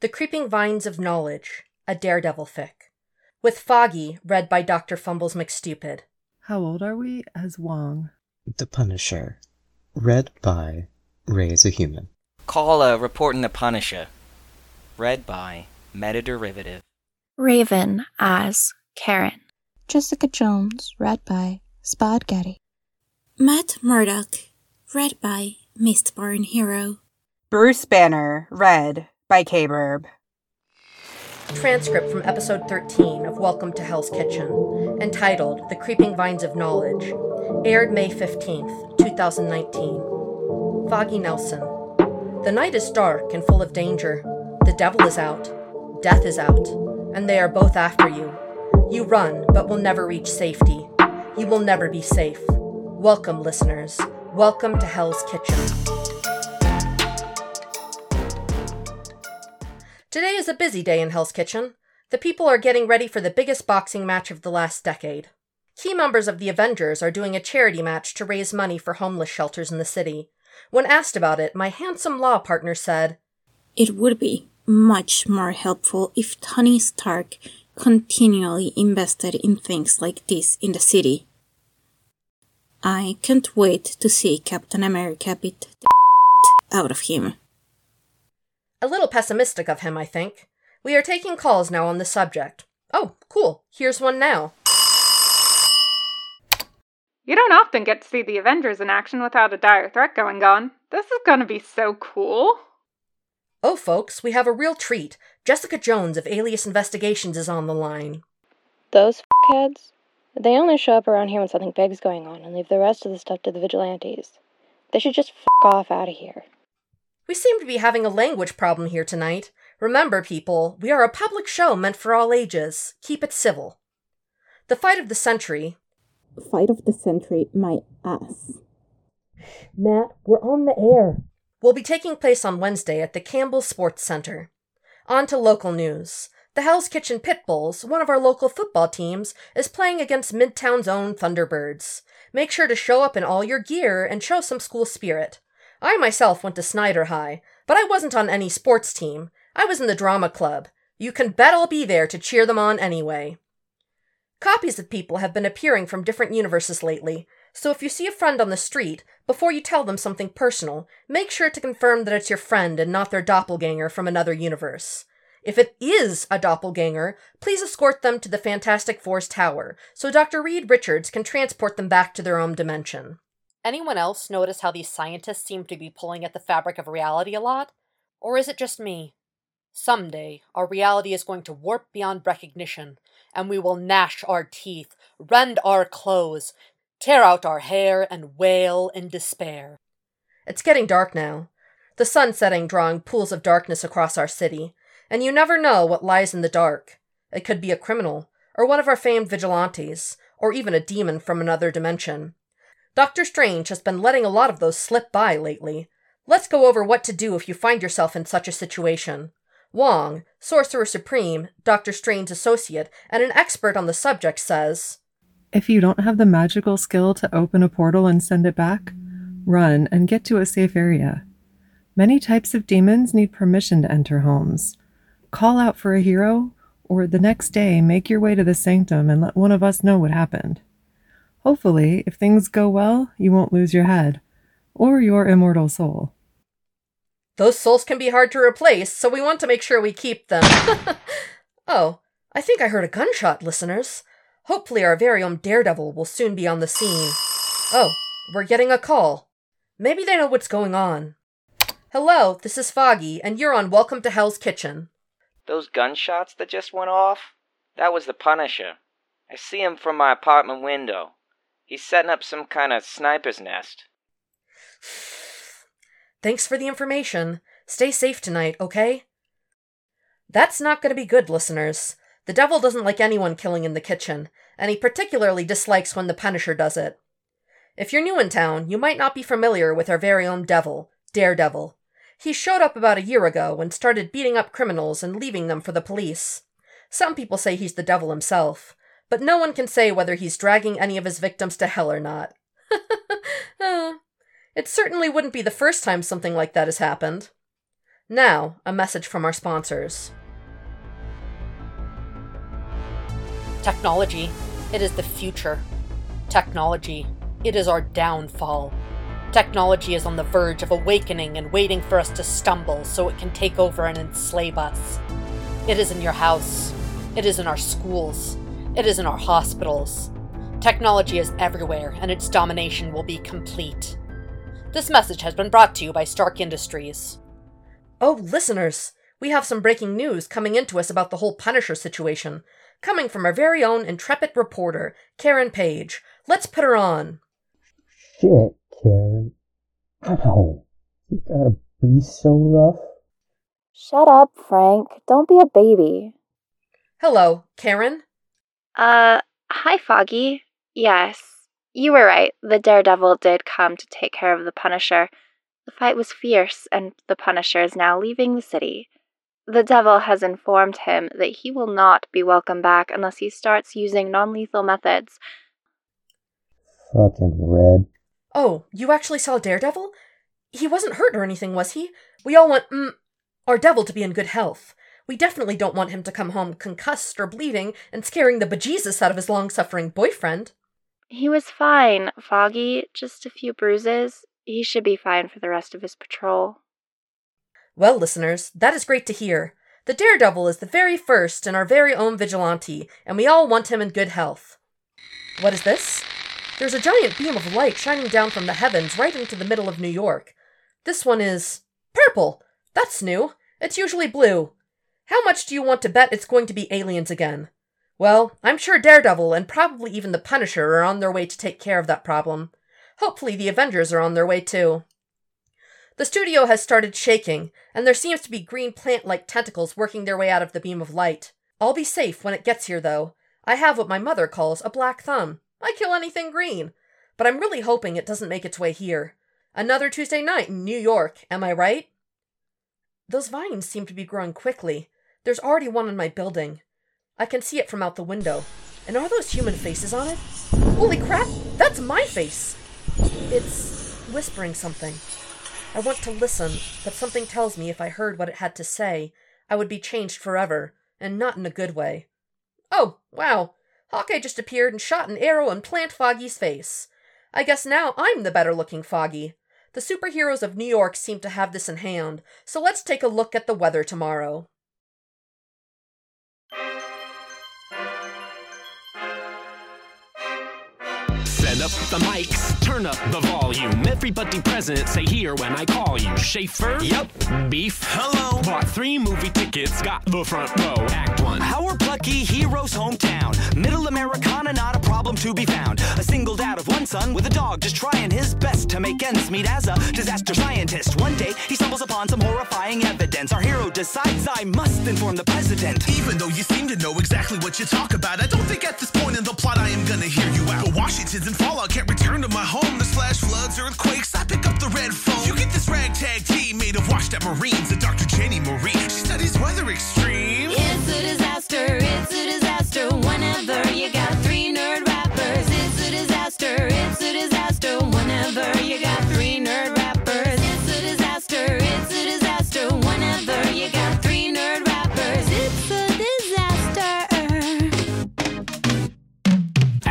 The Creeping Vines of Knowledge, a Daredevil fic. With Foggy, read by Dr. Fumbles McStupid. How old are we as Wong? The Punisher, read by Ray a Human. Call a reporting the Punisher, read by Metaderivative. Ravin as Karen. Jessica Jones, read by Spud Getty. Matt Murdock, read by Mistborn Hero. Bruce Banner, read by K Burb. Transcript from episode 13 of Welcome to Hell's Kitchen, entitled The Creeping Vines of Knowledge, aired May 15th, 2019. Foggy Nelson. The night is dark and full of danger. The devil is out, death is out, and they are both after you. You run, but will never reach safety. You will never be safe. Welcome, listeners. Welcome to Hell's Kitchen. Today is a busy day in Hell's Kitchen. The people are getting ready for the biggest boxing match of the last decade. Key members of the Avengers are doing a charity match to raise money for homeless shelters in the city. When asked about it, my handsome law partner said, It would be much more helpful if Tony Stark continually invested in things like this in the city. I can't wait to see Captain America beat the out of him. A little pessimistic of him, I think. We are taking calls now on the subject. Oh, cool. Here's one now. You don't often get to see the Avengers in action without a dire threat going on. This is gonna be so cool. Oh, folks, we have a real treat. Jessica Jones of Alias Investigations is on the line. Those heads? They only show up around here when something big's going on and leave the rest of the stuff to the vigilantes. They should just f off out of here. We seem to be having a language problem here tonight. Remember, people, we are a public show meant for all ages. Keep it civil. The fight of the century. Fight of the century, my ass. Matt, we're on the air. Will be taking place on Wednesday at the Campbell Sports Center. On to local news. The Hell's Kitchen Pit Bulls, one of our local football teams, is playing against Midtown's own Thunderbirds. Make sure to show up in all your gear and show some school spirit. I myself went to Snyder High, but I wasn't on any sports team. I was in the drama club. You can bet I'll be there to cheer them on anyway. Copies of people have been appearing from different universes lately, so if you see a friend on the street, before you tell them something personal, make sure to confirm that it's your friend and not their doppelganger from another universe. If it is a doppelganger, please escort them to the Fantastic Four's tower so Dr. Reed Richards can transport them back to their own dimension. Anyone else notice how these scientists seem to be pulling at the fabric of reality a lot? Or is it just me? Someday, our reality is going to warp beyond recognition, and we will gnash our teeth, rend our clothes, tear out our hair, and wail in despair. It's getting dark now. The sun setting drawing pools of darkness across our city, and you never know what lies in the dark. It could be a criminal, or one of our famed vigilantes, or even a demon from another dimension. Doctor Strange has been letting a lot of those slip by lately. Let's go over what to do if you find yourself in such a situation. Wong, Sorcerer Supreme, Doctor Strange's associate, and an expert on the subject says If you don't have the magical skill to open a portal and send it back, run and get to a safe area. Many types of demons need permission to enter homes. Call out for a hero, or the next day make your way to the sanctum and let one of us know what happened. Hopefully, if things go well, you won't lose your head or your immortal soul. Those souls can be hard to replace, so we want to make sure we keep them. oh, I think I heard a gunshot, listeners. Hopefully, our very own Daredevil will soon be on the scene. Oh, we're getting a call. Maybe they know what's going on. Hello, this is Foggy, and you're on Welcome to Hell's Kitchen. Those gunshots that just went off? That was the Punisher. I see him from my apartment window. He's setting up some kind of sniper's nest. Thanks for the information. Stay safe tonight, okay? That's not going to be good, listeners. The devil doesn't like anyone killing in the kitchen, and he particularly dislikes when the Punisher does it. If you're new in town, you might not be familiar with our very own devil, Daredevil. He showed up about a year ago and started beating up criminals and leaving them for the police. Some people say he's the devil himself, but no one can say whether he's dragging any of his victims to hell or not. it certainly wouldn't be the first time something like that has happened. Now, a message from our sponsors. Technology, it is the future. Technology, it is our downfall. Technology is on the verge of awakening and waiting for us to stumble so it can take over and enslave us. It is in your house. It is in our schools. It is in our hospitals. Technology is everywhere, and its domination will be complete. This message has been brought to you by Stark Industries. Oh, listeners, we have some breaking news coming into us about the whole Punisher situation, coming from our very own intrepid reporter, Karen Page. Let's put her on. Shit, Karen. Ow. You gotta be so rough. Shut up, Frank. Don't be a baby. Hello, Karen? Uh, hi, Foggy. Yes, you were right. The Daredevil did come to take care of the Punisher. The fight was fierce, and the Punisher is now leaving the city. The Devil has informed him that he will not be welcome back unless he starts using non lethal methods. Fucking red. Oh, you actually saw Daredevil? He wasn't hurt or anything, was he? We all want, mm, our devil to be in good health. We definitely don't want him to come home concussed or bleeding and scaring the bejesus out of his long suffering boyfriend. He was fine, Foggy. Just a few bruises. He should be fine for the rest of his patrol. Well, listeners, that is great to hear. The Daredevil is the very first and our very own vigilante, and we all want him in good health. What is this? There's a giant beam of light shining down from the heavens right into the middle of New York. This one is purple. That's new. It's usually blue. How much do you want to bet it's going to be aliens again? Well, I'm sure Daredevil and probably even the Punisher are on their way to take care of that problem. Hopefully, the Avengers are on their way too. The studio has started shaking, and there seems to be green plant like tentacles working their way out of the beam of light. I'll be safe when it gets here, though. I have what my mother calls a black thumb. I kill anything green. But I'm really hoping it doesn't make its way here. Another Tuesday night in New York, am I right? Those vines seem to be growing quickly. There's already one in my building. I can see it from out the window. And are those human faces on it? Holy crap! That's my face! It's whispering something. I want to listen, but something tells me if I heard what it had to say, I would be changed forever, and not in a good way. Oh, wow. Hawkeye just appeared and shot an arrow in Plant Foggy's face. I guess now I'm the better looking Foggy. The superheroes of New York seem to have this in hand, so let's take a look at the weather tomorrow. Up the mics, turn up the volume. Everybody present, say here when I call you. Schaffer? Yep. Beef? Hello. Bought three movie tickets, got the front row. Act one. Our plucky hero's hometown. Middle Americana, not a problem to be found. A single dad of one son with a dog, just trying his best to make ends meet as a disaster scientist. One day, he stumbles upon some horrifying evidence. Our hero decides I must inform the president. Even though you seem to know exactly what you talk about, I don't think at this point in the plot I am gonna hear you out. But Washington's in fallout, can't return to my home. The slash floods, earthquakes, I pick up the red phone. You get this ragtag team made of washed up Marines, and Dr. Jenny Marie. She studies weather extremes. It's a disaster, it's a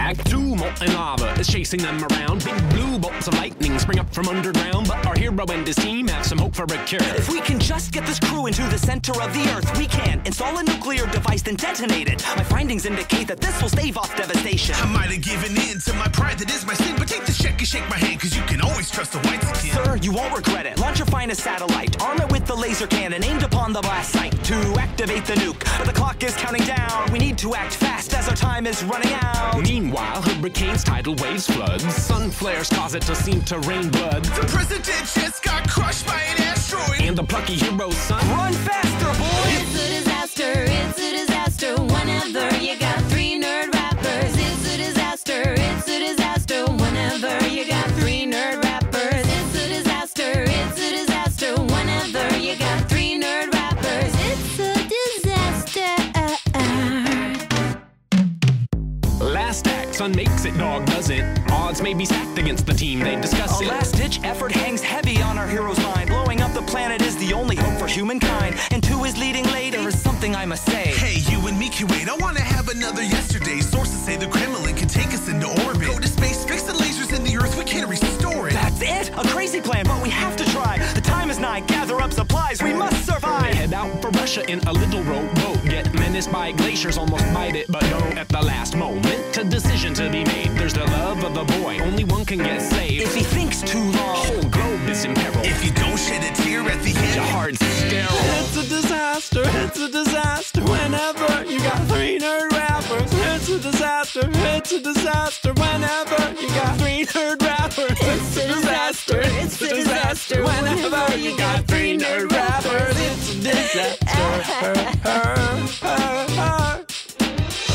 Act two, molten lava is chasing them around. Big blue bolts of lightning spring up from underground. But our hero and his team have some hope for a cure. If we can just get this crew into the center of the earth, we can install a nuclear device then detonate it. My findings indicate that this will stave off devastation. I might have given in to my pride, that is my sin. But take this check and shake my hand, cause you can always trust the white skin. Sir, you won't regret it. Launch your finest satellite, arm it the laser cannon aimed upon the blast site to activate the nuke. But the clock is counting down. We need to act fast as our time is running out. Meanwhile, hurricanes, tidal waves, floods, sun flares cause it to seem to rain blood. The president just got crushed by an asteroid. And the plucky hero's son. Run faster, boy! It's a disaster, it's a disaster. Whenever you got humankind. And to his leading later there is something I must say. Hey, you and me can wait. I wanna have another yesterday. Sources say the Kremlin can take us into orbit. Go to space, fix the lasers in the Earth. We can't restore it. That's it! A crazy plan, but we have to try. The time is nigh. Gather up supplies. We must survive. They head out for Russia in a little rowboat. Get menaced by glaciers, almost bite it, but don't at the last moment. A decision to be made. There's the love of the boy. Only one can get a disaster whenever you got three nerd rappers. It's a disaster, it's a disaster whenever you got three nerd rappers. It's a disaster.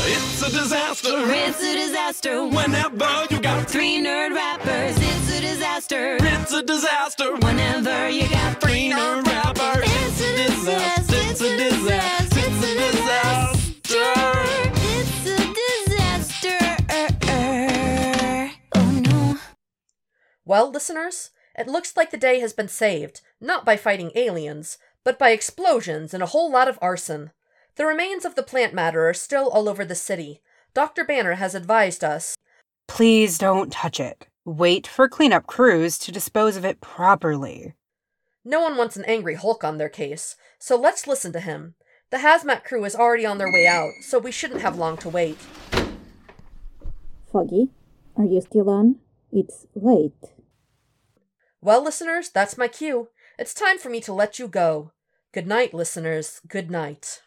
It's a disaster. It's a disaster. Whenever you got Three nerd rappers. It's a disaster. It's a disaster. Whenever you got three nerd rappers. Well, listeners, it looks like the day has been saved, not by fighting aliens, but by explosions and a whole lot of arson. The remains of the plant matter are still all over the city. Dr. Banner has advised us Please don't touch it. Wait for cleanup crews to dispose of it properly. no one wants an angry Hulk on their case, so let's listen to him. The hazmat crew is already on their way out, so we shouldn't have long to wait. Foggy, are you still on? It's late. Well, listeners, that's my cue. It's time for me to let you go. Good night, listeners. Good night.